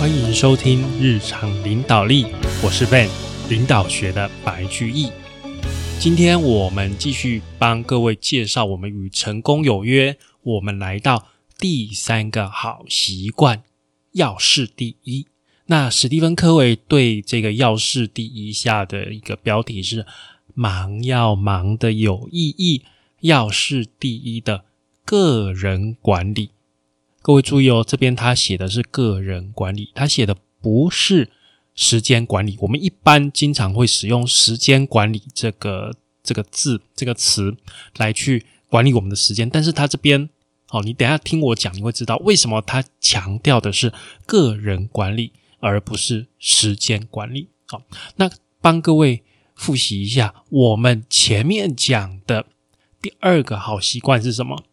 欢迎收听日常领导力，我是 Ben，领导学的白居易。今天我们继续帮各位介绍我们与成功有约，我们来到第三个好习惯，要事第一。那史蒂芬科维对这个要事第一下的一个标题是“忙要忙的有意义，要事第一的个人管理”。各位注意哦，这边他写的是个人管理，他写的不是时间管理。我们一般经常会使用时间管理这个这个字这个词来去管理我们的时间，但是他这边哦，你等下听我讲，你会知道为什么他强调的是个人管理，而不是时间管理。好，那帮各位复习一下，我们前面讲的第二个好习惯是什么？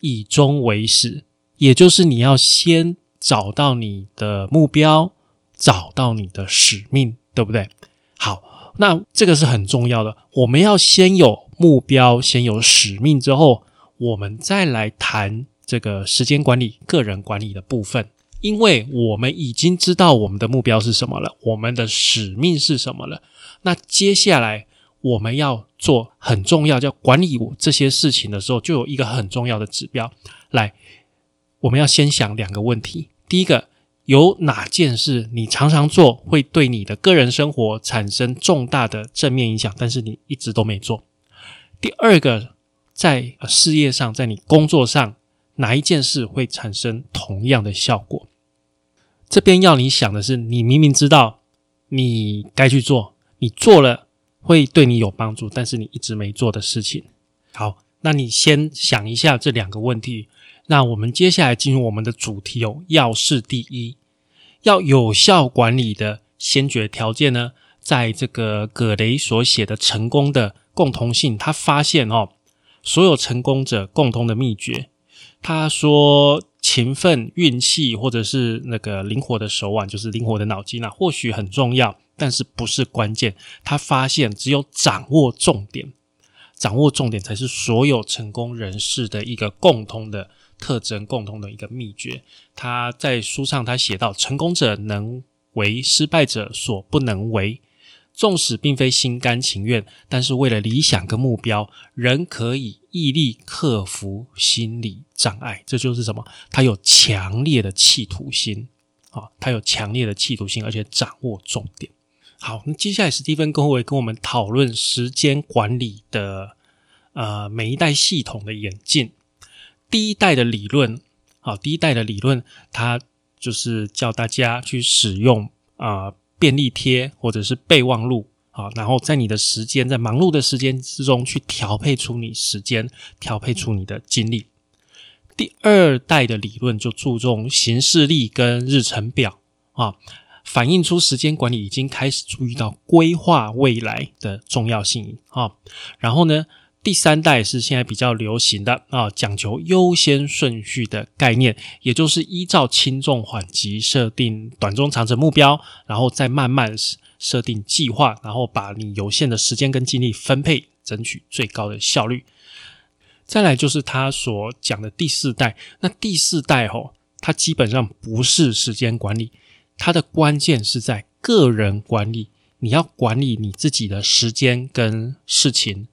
以终为始。也就是你要先找到你的目标，找到你的使命，对不对？好，那这个是很重要的。我们要先有目标，先有使命之后，我们再来谈这个时间管理、个人管理的部分。因为我们已经知道我们的目标是什么了，我们的使命是什么了。那接下来我们要做很重要，叫管理我这些事情的时候，就有一个很重要的指标来。我们要先想两个问题：第一个，有哪件事你常常做会对你的个人生活产生重大的正面影响，但是你一直都没做；第二个，在事业上，在你工作上，哪一件事会产生同样的效果？这边要你想的是，你明明知道你该去做，你做了会对你有帮助，但是你一直没做的事情。好，那你先想一下这两个问题。那我们接下来进入我们的主题哦，要事第一，要有效管理的先决条件呢，在这个葛雷所写的成功的共同性，他发现哦，所有成功者共同的秘诀，他说勤奋、运气或者是那个灵活的手腕，就是灵活的脑筋啊，或许很重要，但是不是关键。他发现只有掌握重点，掌握重点才是所有成功人士的一个共同的。特征共同的一个秘诀，他在书上他写到：成功者能为失败者所不能为，纵使并非心甘情愿，但是为了理想跟目标，仍可以毅力克服心理障碍。这就是什么？他有强烈的企图心啊！他有强烈的企图心，而且掌握重点。好，那接下来史蒂芬跟会跟我们讨论时间管理的呃每一代系统的演进。第一代的理论，好，第一代的理论，它就是叫大家去使用啊便利贴或者是备忘录，好，然后在你的时间在忙碌的时间之中去调配出你时间，调配出你的精力。第二代的理论就注重行事历跟日程表啊，反映出时间管理已经开始注意到规划未来的重要性啊，然后呢？第三代是现在比较流行的啊，讲求优先顺序的概念，也就是依照轻重缓急设定短中长程目标，然后再慢慢设定计划，然后把你有限的时间跟精力分配，争取最高的效率。再来就是他所讲的第四代，那第四代吼，它基本上不是时间管理，它的关键是在个人管理，你要管理你自己的时间跟事情。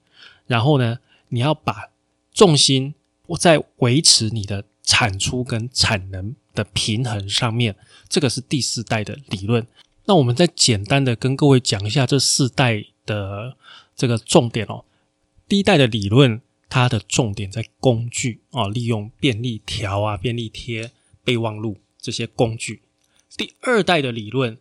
然后呢，你要把重心我在维持你的产出跟产能的平衡上面，这个是第四代的理论。那我们再简单的跟各位讲一下这四代的这个重点哦。第一代的理论，它的重点在工具啊，利用便利条啊、便利贴、备忘录这些工具。第二代的理论，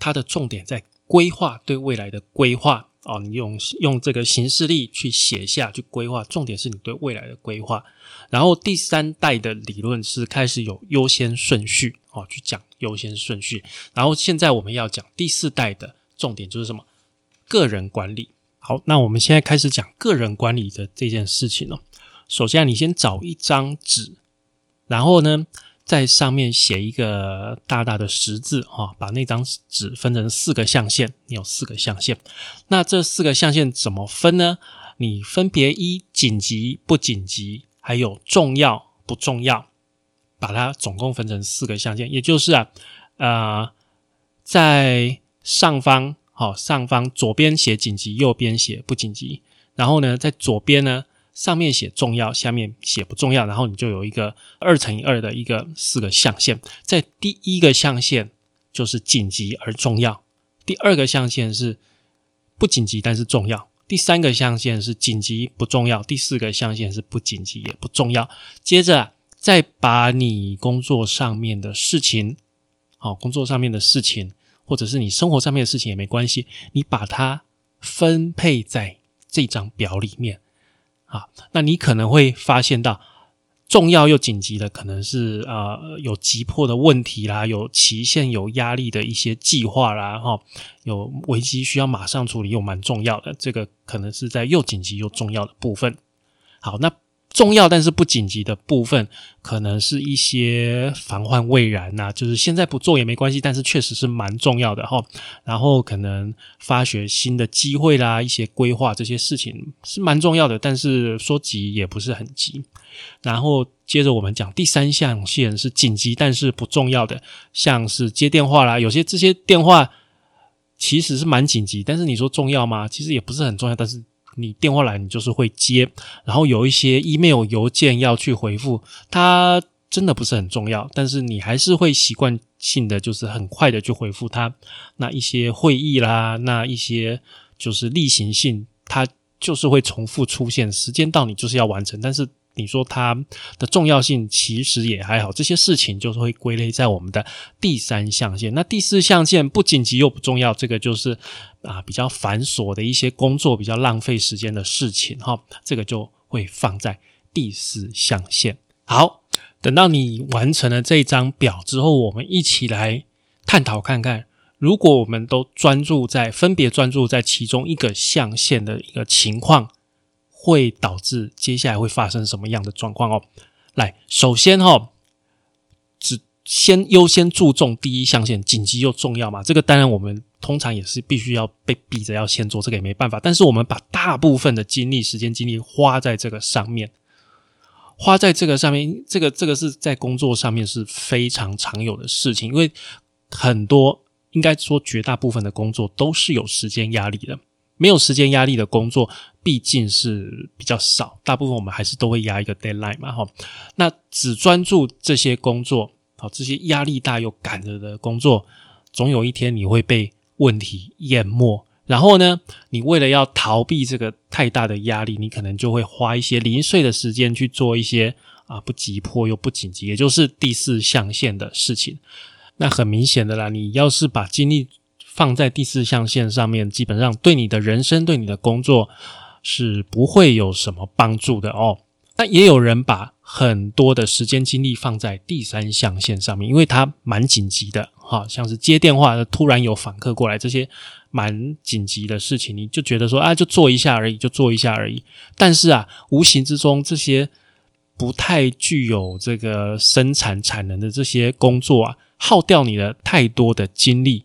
它的重点在规划，对未来的规划。哦，你用用这个形式力去写下去规划，重点是你对未来的规划。然后第三代的理论是开始有优先顺序，哦，去讲优先顺序。然后现在我们要讲第四代的重点就是什么？个人管理。好，那我们现在开始讲个人管理的这件事情了。首先，你先找一张纸，然后呢？在上面写一个大大的十字哈，把那张纸分成四个象限，你有四个象限。那这四个象限怎么分呢？你分别一紧急不紧急，还有重要不重要，把它总共分成四个象限，也就是啊，呃，在上方，好，上方左边写紧急，右边写不紧急。然后呢，在左边呢，上面写重要，下面写不重要。然后你就有一个二乘以二的一个四个象限。在第一个象限就是紧急而重要，第二个象限是不紧急但是重要，第三个象限是紧急不重要，第四个象限是不紧急也不重要。接着。再把你工作上面的事情，好，工作上面的事情，或者是你生活上面的事情也没关系，你把它分配在这张表里面，啊，那你可能会发现到重要又紧急的，可能是呃有急迫的问题啦，有期限、有压力的一些计划啦，哈，有危机需要马上处理又蛮重要的，这个可能是在又紧急又重要的部分。好，那。重要但是不紧急的部分，可能是一些防患未然呐，就是现在不做也没关系，但是确实是蛮重要的哈。然后可能发掘新的机会啦，一些规划这些事情是蛮重要的，但是说急也不是很急。然后接着我们讲第三象限是紧急但是不重要的，像是接电话啦，有些这些电话其实是蛮紧急，但是你说重要吗？其实也不是很重要，但是。你电话来，你就是会接，然后有一些 email 邮件要去回复，它真的不是很重要，但是你还是会习惯性的就是很快的去回复它。那一些会议啦，那一些就是例行性，它就是会重复出现，时间到你就是要完成，但是。你说它的重要性其实也还好，这些事情就是会归类在我们的第三象限。那第四象限不紧急又不重要，这个就是啊比较繁琐的一些工作，比较浪费时间的事情哈，这个就会放在第四象限。好，等到你完成了这张表之后，我们一起来探讨看看，如果我们都专注在分别专注在其中一个象限的一个情况。会导致接下来会发生什么样的状况哦？来，首先哈，只先优先注重第一象限，紧急又重要嘛？这个当然我们通常也是必须要被逼着要先做，这个也没办法。但是我们把大部分的精力、时间、精力花在这个上面，花在这个上面，这个这个是在工作上面是非常常有的事情，因为很多应该说绝大部分的工作都是有时间压力的。没有时间压力的工作毕竟是比较少，大部分我们还是都会压一个 deadline 嘛，哈。那只专注这些工作，好，这些压力大又赶着的工作，总有一天你会被问题淹没。然后呢，你为了要逃避这个太大的压力，你可能就会花一些零碎的时间去做一些啊不急迫又不紧急，也就是第四象限的事情。那很明显的啦，你要是把精力放在第四象限上面，基本上对你的人生、对你的工作是不会有什么帮助的哦。那也有人把很多的时间精力放在第三象限上面，因为它蛮紧急的，哈，像是接电话，突然有访客过来，这些蛮紧急的事情，你就觉得说啊，就做一下而已，就做一下而已。但是啊，无形之中，这些不太具有这个生产产能的这些工作啊，耗掉你的太多的精力。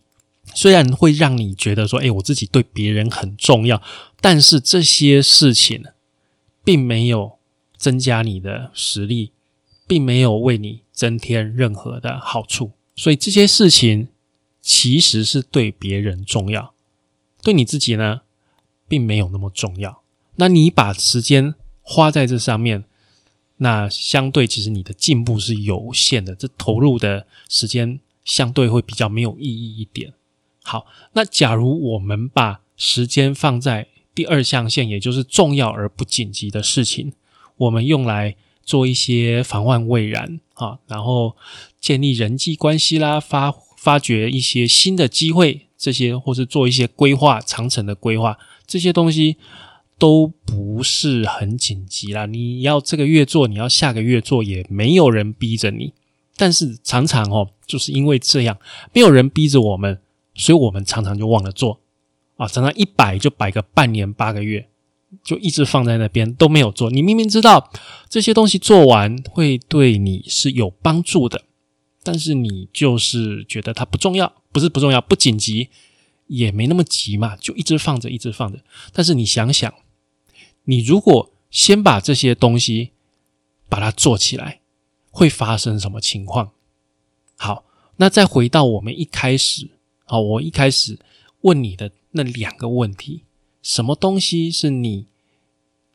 虽然会让你觉得说，哎，我自己对别人很重要，但是这些事情并没有增加你的实力，并没有为你增添任何的好处。所以这些事情其实是对别人重要，对你自己呢，并没有那么重要。那你把时间花在这上面，那相对其实你的进步是有限的，这投入的时间相对会比较没有意义一点。好，那假如我们把时间放在第二象限，也就是重要而不紧急的事情，我们用来做一些防患未然啊，然后建立人际关系啦，发发掘一些新的机会，这些或是做一些规划长程的规划，这些东西都不是很紧急啦。你要这个月做，你要下个月做，也没有人逼着你。但是常常哦，就是因为这样，没有人逼着我们。所以我们常常就忘了做啊，常常一摆就摆个半年八个月，就一直放在那边都没有做。你明明知道这些东西做完会对你是有帮助的，但是你就是觉得它不重要，不是不重要，不紧急，也没那么急嘛，就一直放着，一直放着。但是你想想，你如果先把这些东西把它做起来，会发生什么情况？好，那再回到我们一开始，好，我一开始问你的那两个问题：什么东西是你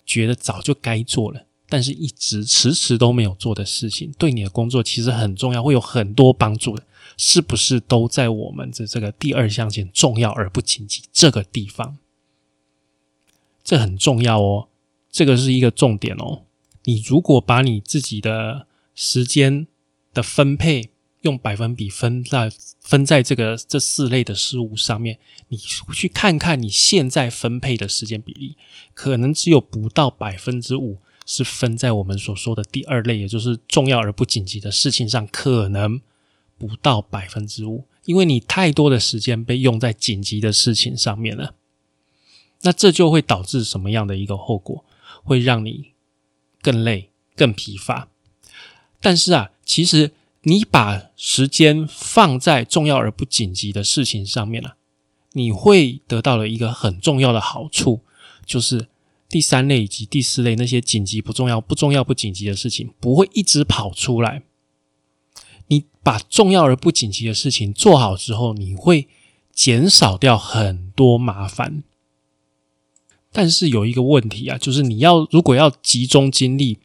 觉得早就该做了，但是一直迟迟都没有做的事情，对你的工作其实很重要，会有很多帮助的，是不是都在我们的这个第二象限重要而不紧急这个地方？这很重要哦，这个是一个重点哦。你如果把你自己的时间的分配用百分比分在分在这个这四类的事物上面，你去看看你现在分配的时间比例，可能只有不到百分之五是分在我们所说的第二类，也就是重要而不紧急的事情上，可能不到百分之五，因为你太多的时间被用在紧急的事情上面了。那这就会导致什么样的一个后果？会让你更累、更疲乏。但是啊，其实你把时间放在重要而不紧急的事情上面了，你会得到了一个很重要的好处，就是第三类以及第四类那些紧急不重要、不重要不紧急的事情不会一直跑出来。你把重要而不紧急的事情做好之后，你会减少掉很多麻烦。但是有一个问题啊，就是你要如果要集中精力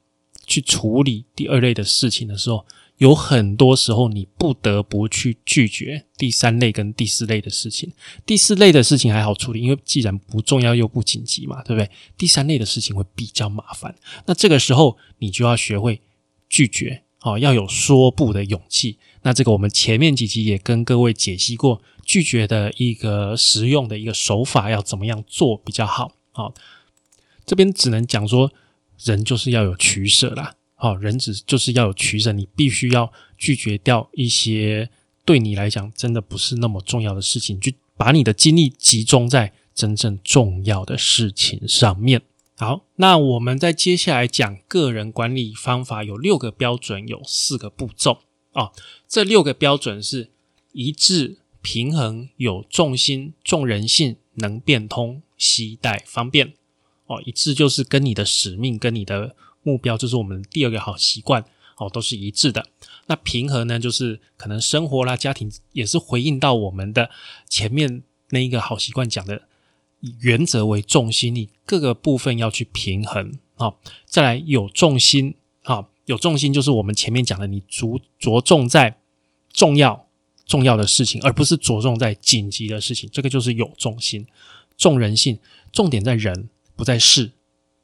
去处理第二类的事情的时候，有很多时候你不得不去拒绝第三类跟第四类的事情。第四类的事情还好处理，因为既然不重要又不紧急嘛，对不对？第三类的事情会比较麻烦。那这个时候你就要学会拒绝，哦，要有说不的勇气。那这个我们前面几集也跟各位解析过，拒绝的一个实用的一个手法要怎么样做比较好。好，这边只能讲说，人就是要有取舍啦。好，人只就是要有取舍，你必须要拒绝掉一些对你来讲真的不是那么重要的事情，去把你的精力集中在真正重要的事情上面。好，那我们在接下来讲个人管理方法，有六个标准，有四个步骤啊。这六个标准是一致、平衡、有重心、重人性、能变通。携带方便哦，一致就是跟你的使命、跟你的目标，就是我们第二个好习惯哦，都是一致的。那平衡呢，就是可能生活啦、家庭也是回应到我们的前面那一个好习惯讲的，以原则为重心，你各个部分要去平衡啊。再来有重心啊，有重心就是我们前面讲的，你着着重在重要重要的事情，而不是着重在紧急的事情，这个就是有重心。重人性，重点在人，不在事。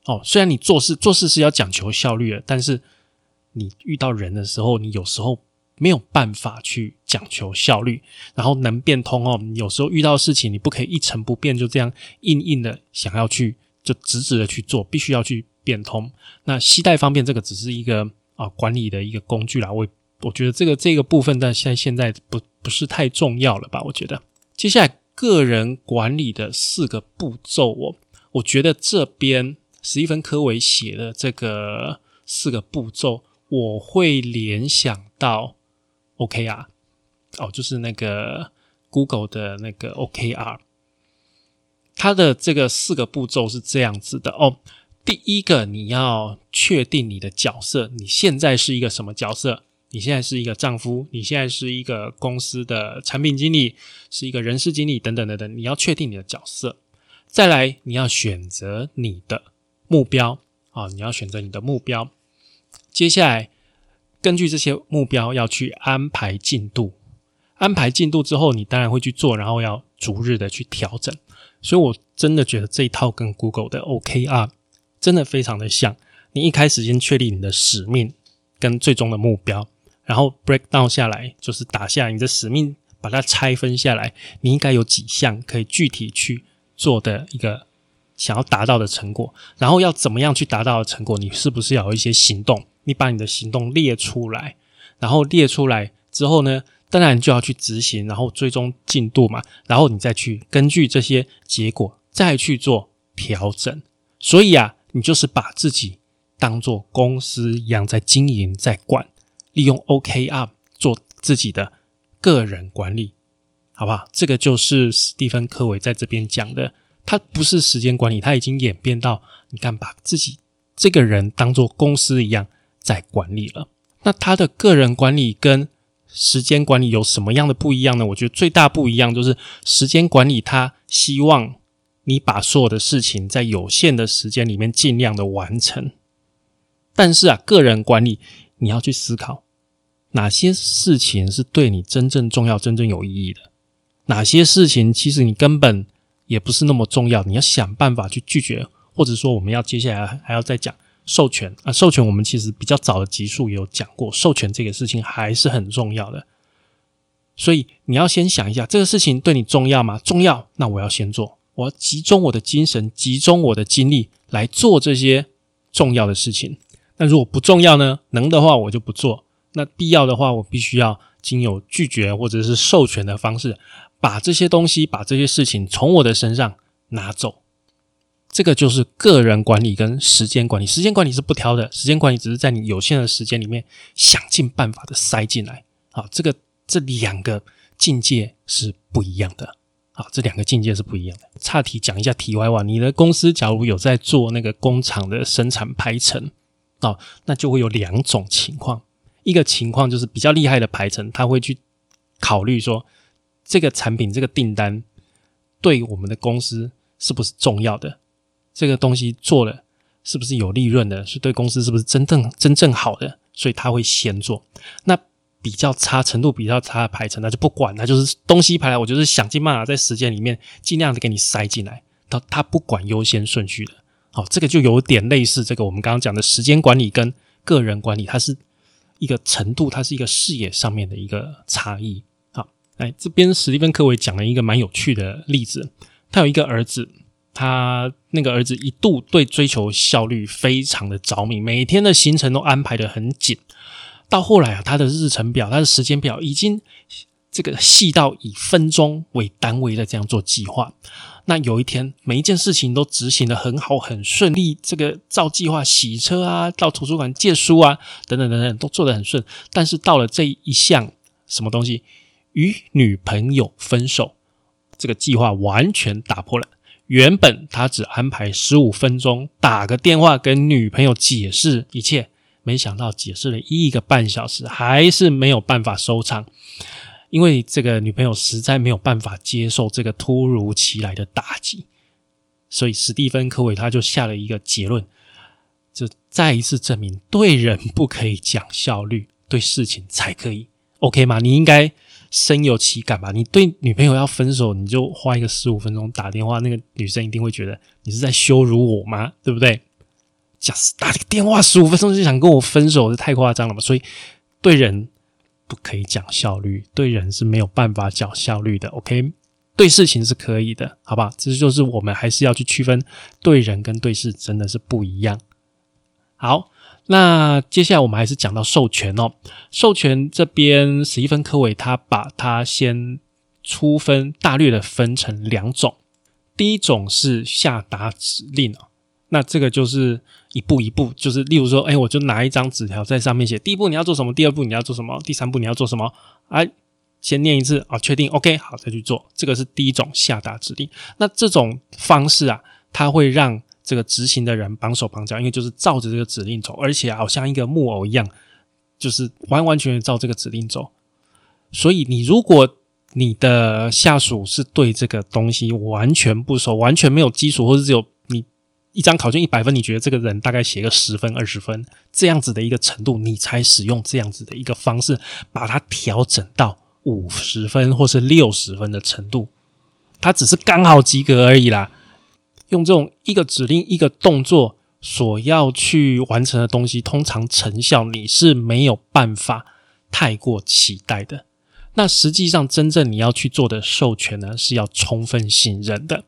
哦，虽然你做事做事是要讲求效率的，但是你遇到人的时候，你有时候没有办法去讲求效率，然后能变通哦。有时候遇到事情，你不可以一成不变，就这样硬硬的想要去就直直的去做，必须要去变通。那携带方便这个只是一个啊管理的一个工具啦。我我觉得这个这个部分在现在现在不不是太重要了吧？我觉得接下来。个人管理的四个步骤，我我觉得这边史蒂芬科维写的这个四个步骤，我会联想到 OKR 哦，就是那个 Google 的那个 OKR，它的这个四个步骤是这样子的哦。第一个，你要确定你的角色，你现在是一个什么角色？你现在是一个丈夫，你现在是一个公司的产品经理，是一个人事经理等等等等。你要确定你的角色，再来你要选择你的目标啊，你要选择你的目标。接下来根据这些目标要去安排进度，安排进度之后，你当然会去做，然后要逐日的去调整。所以我真的觉得这一套跟 Google 的 OKR 真的非常的像。你一开始先确立你的使命跟最终的目标。然后 break down 下来，就是打下你的使命，把它拆分下来，你应该有几项可以具体去做的一个想要达到的成果。然后要怎么样去达到的成果？你是不是要有一些行动？你把你的行动列出来，然后列出来之后呢，当然就要去执行，然后追踪进度嘛。然后你再去根据这些结果再去做调整。所以啊，你就是把自己当做公司一样在经营，在管。利用 OKR 做自己的个人管理，好不好？这个就是史蒂芬·科维在这边讲的。他不是时间管理，他已经演变到你看，把自己这个人当做公司一样在管理了。那他的个人管理跟时间管理有什么样的不一样呢？我觉得最大不一样就是时间管理，他希望你把所有的事情在有限的时间里面尽量的完成。但是啊，个人管理你要去思考哪些事情是对你真正重要、真正有意义的，哪些事情其实你根本也不是那么重要，你要想办法去拒绝，或者说我们要接下来还要再讲。授权啊，授权我们其实比较早的集数也有讲过，授权这个事情还是很重要的。所以你要先想一下，这个事情对你重要吗？重要，那我要先做，我要集中我的精神，集中我的精力来做这些重要的事情。那如果不重要呢？能的话我就不做。那必要的话，我必须要经由拒绝或者是授权的方式，把这些东西、把这些事情从我的身上拿走。这个就是个人管理跟时间管理，时间管理是不挑的，时间管理只是在你有限的时间里面想尽办法的塞进来。好，这个这两个境界是不一样的。好，这两个境界是不一样的。岔题讲一下题外话，你的公司假如有在做那个工厂的生产排程，哦，那就会有两种情况。一个情况就是比较厉害的排程，他会去考虑说这个产品这个订单对我们的公司是不是重要的。这个东西做了是不是有利润的？是对公司是不是真正真正好的？所以他会先做。那比较差程度比较差的排程，那就不管，他就是东西排来，我就是想尽办法在时间里面尽量的给你塞进来。他他不管优先顺序的。好，这个就有点类似这个我们刚刚讲的时间管理跟个人管理，它是一个程度，它是一个视野上面的一个差异。哎，这边史蒂芬科维讲了一个蛮有趣的例子，他有一个儿子。他那个儿子一度对追求效率非常的着迷，每天的行程都安排的很紧。到后来啊，他的日程表、他的时间表已经这个细到以分钟为单位的这样做计划。那有一天，每一件事情都执行的很好、很顺利，这个照计划洗车啊，到图书馆借书啊，等等等等，都做得很顺。但是到了这一项什么东西，与女朋友分手，这个计划完全打破了。原本他只安排十五分钟打个电话跟女朋友解释一切，没想到解释了一个半小时，还是没有办法收场，因为这个女朋友实在没有办法接受这个突如其来的打击，所以史蒂芬科维他就下了一个结论，就再一次证明对人不可以讲效率，对事情才可以，OK 吗？你应该。深有其感吧？你对女朋友要分手，你就花一个十五分钟打电话，那个女生一定会觉得你是在羞辱我吗？对不对？假是打这个电话十五分钟就想跟我分手，这太夸张了嘛！所以对人不可以讲效率，对人是没有办法讲效率的。OK，对事情是可以的，好吧？这就是我们还是要去区分对人跟对事真的是不一样。好。那接下来我们还是讲到授权哦。授权这边，史蒂芬科维他把它先粗分大略的分成两种。第一种是下达指令哦，那这个就是一步一步，就是例如说，哎，我就拿一张纸条在上面写，第一步你要做什么，第二步你要做什么，第三步你要做什么，哎，先念一次啊，确定 OK，好再去做。这个是第一种下达指令。那这种方式啊，它会让这个执行的人绑手绑脚，因为就是照着这个指令走，而且好像一个木偶一样，就是完完全全照这个指令走。所以，你如果你的下属是对这个东西完全不熟，完全没有基础，或者只有你一张考卷一百分，你觉得这个人大概写个十分、二十分这样子的一个程度，你才使用这样子的一个方式，把它调整到五十分或是六十分的程度，他只是刚好及格而已啦。用这种一个指令、一个动作所要去完成的东西，通常成效你是没有办法太过期待的。那实际上，真正你要去做的授权呢，是要充分信任的。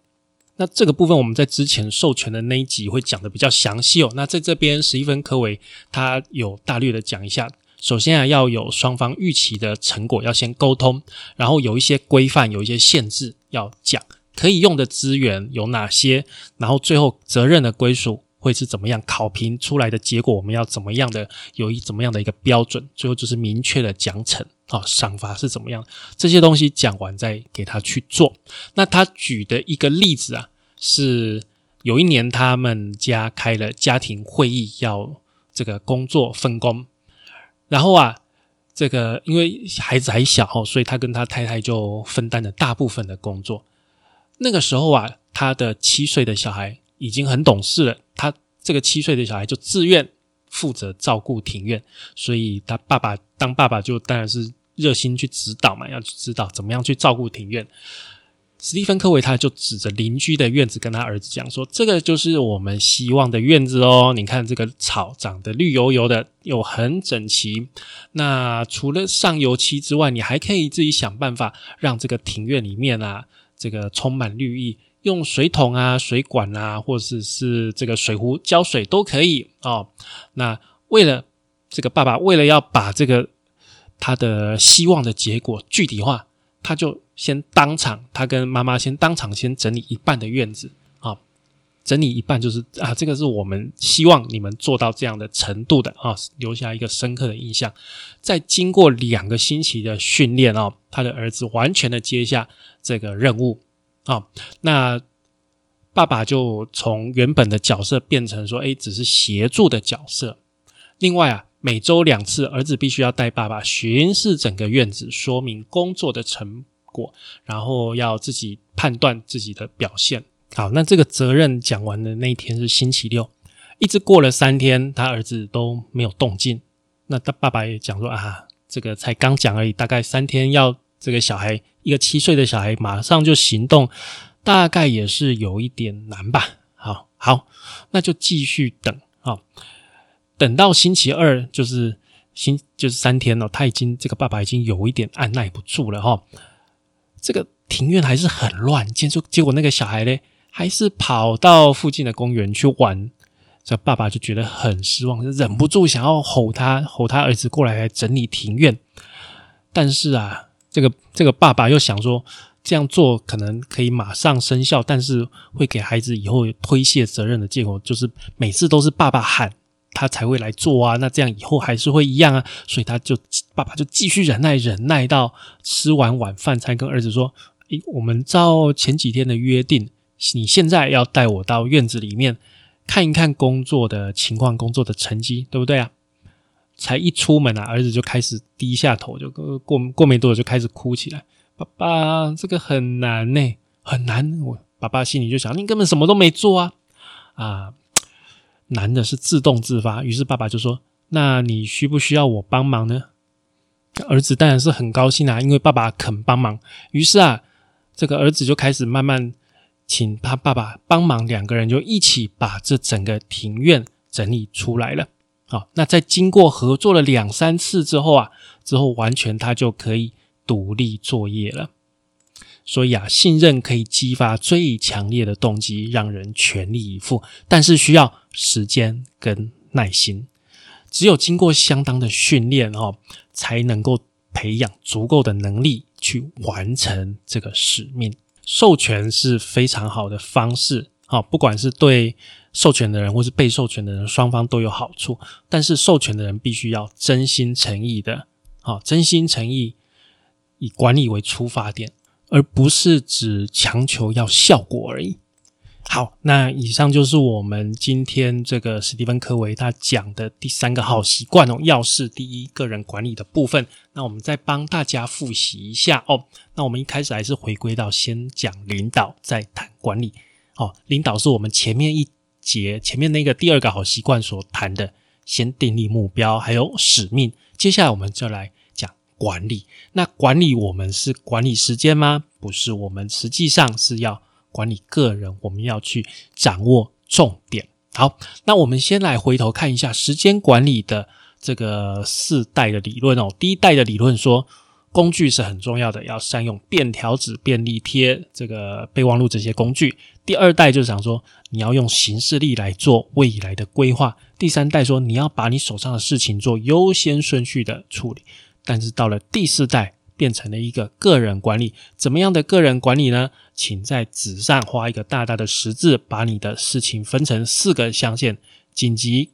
那这个部分我们在之前授权的那一集会讲的比较详细哦。那在这边，史蒂芬科维他有大略的讲一下。首先啊，要有双方预期的成果要先沟通，然后有一些规范、有一些限制要讲。可以用的资源有哪些？然后最后责任的归属会是怎么样？考评出来的结果我们要怎么样的？有一怎么样的一个标准？最后就是明确的奖惩啊，赏罚是怎么样？这些东西讲完再给他去做。那他举的一个例子啊，是有一年他们家开了家庭会议，要这个工作分工。然后啊，这个因为孩子还小，所以他跟他太太就分担了大部分的工作。那个时候啊，他的七岁的小孩已经很懂事了，他这个七岁的小孩就自愿负责照顾庭院，所以他爸爸当爸爸就当然是热心去指导嘛，要去指导怎么样去照顾庭院。史蒂芬·科维他就指着邻居的院子跟他儿子讲说：“这个就是我们希望的院子哦，你看这个草长得绿油油的，又很整齐。那除了上油漆之外，你还可以自己想办法让这个庭院里面啊，这个充满绿意，用水桶啊、水管啊，或者是这个水壶浇水都可以哦。那为了这个爸爸，为了要把这个他的希望的结果具体化。”他就先当场，他跟妈妈先当场先整理一半的院子，整理一半就是啊，这个是我们希望你们做到这样的程度的啊，留下一个深刻的印象。在经过两个星期的训练哦，他的儿子完全的接下这个任务啊，那爸爸就从原本的角色变成说，哎，只是协助的角色。另外啊。每周两次，儿子必须要带爸爸巡视整个院子，说明工作的成果，然后要自己判断自己的表现。好，那这个责任讲完的那一天是星期六，一直过了三天，他儿子都没有动静。那他爸爸也讲说啊，这个才刚讲而已，大概三天要这个小孩一个七岁的小孩马上就行动，大概也是有一点难吧。好好，那就继续等啊。等到星期二，就是星就是三天了，他已经这个爸爸已经有一点按耐不住了哈。这个庭院还是很乱，结果结果那个小孩呢，还是跑到附近的公园去玩。这爸爸就觉得很失望，就忍不住想要吼他，吼他儿子过来整理庭院。但是啊，这个这个爸爸又想说，这样做可能可以马上生效，但是会给孩子以后推卸责任的结果，就是每次都是爸爸喊。他才会来做啊，那这样以后还是会一样啊，所以他就爸爸就继续忍耐，忍耐到吃完晚饭才跟儿子说：“诶，我们照前几天的约定，你现在要带我到院子里面看一看工作的情况，工作的成绩，对不对啊？”才一出门啊，儿子就开始低下头，就过过没多久就开始哭起来。爸爸，这个很难呢，很难。我爸爸心里就想：你根本什么都没做啊，啊。难的是自动自发，于是爸爸就说：“那你需不需要我帮忙呢？”儿子当然是很高兴啊，因为爸爸肯帮忙。于是啊，这个儿子就开始慢慢请他爸爸帮忙，两个人就一起把这整个庭院整理出来了。好，那在经过合作了两三次之后啊，之后完全他就可以独立作业了。所以啊，信任可以激发最强烈的动机，让人全力以赴，但是需要时间跟耐心。只有经过相当的训练哦，才能够培养足够的能力去完成这个使命。授权是非常好的方式，好，不管是对授权的人或是被授权的人，双方都有好处。但是授权的人必须要真心诚意的，好，真心诚意以管理为出发点。而不是只强求要效果而已。好，那以上就是我们今天这个史蒂芬·科维他讲的第三个好习惯哦，要事第一，个人管理的部分。那我们再帮大家复习一下哦。那我们一开始还是回归到先讲领导，再谈管理。哦，领导是我们前面一节前面那个第二个好习惯所谈的，先订立目标，还有使命。接下来我们就来讲。管理，那管理我们是管理时间吗？不是，我们实际上是要管理个人，我们要去掌握重点。好，那我们先来回头看一下时间管理的这个四代的理论哦。第一代的理论说，工具是很重要的，要善用便条纸、便利贴、这个备忘录这些工具。第二代就是想说，你要用行事历来做未来的规划。第三代说，你要把你手上的事情做优先顺序的处理。但是到了第四代，变成了一个个人管理。怎么样的个人管理呢？请在纸上画一个大大的十字，把你的事情分成四个象限：紧急、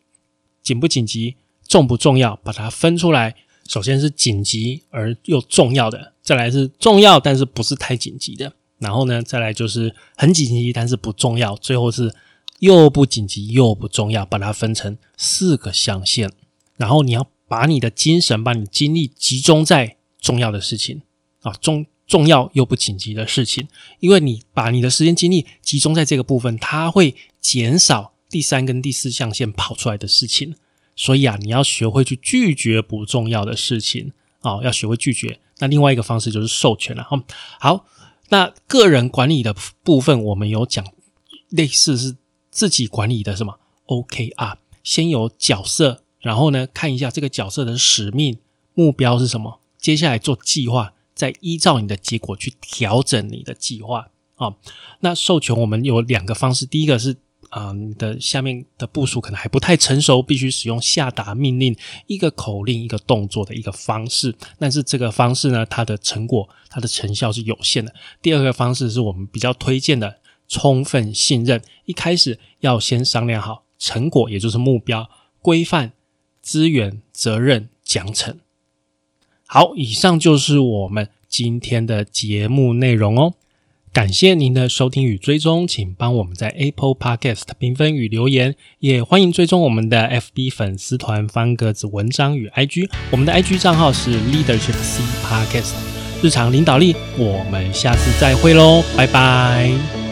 紧不紧急、重不重要，把它分出来。首先是紧急而又重要的，再来是重要但是不是太紧急的，然后呢，再来就是很紧急但是不重要，最后是又不紧急又不重要，把它分成四个象限。然后你要把你的精神、把你精力集中在重要的事情啊，重重要又不紧急的事情，因为你把你的时间精力集中在这个部分，它会减少第三跟第四象限跑出来的事情。所以啊，你要学会去拒绝不重要的事情啊，要学会拒绝。那另外一个方式就是授权了哈。好，那个人管理的部分，我们有讲类似是自己管理的什么 OKR，先有角色。然后呢，看一下这个角色的使命目标是什么，接下来做计划，再依照你的结果去调整你的计划啊。那授权我们有两个方式，第一个是啊，你的下面的部署可能还不太成熟，必须使用下达命令一个口令一个动作的一个方式，但是这个方式呢，它的成果它的成效是有限的。第二个方式是我们比较推荐的充分信任，一开始要先商量好成果，也就是目标规范。资源、责任、奖惩。好，以上就是我们今天的节目内容哦。感谢您的收听与追踪，请帮我们在 Apple Podcast 评分与留言，也欢迎追踪我们的 FB 粉丝团方格子文章与 IG。我们的 IG 账号是 Leadership C Podcast，日常领导力。我们下次再会喽，拜拜。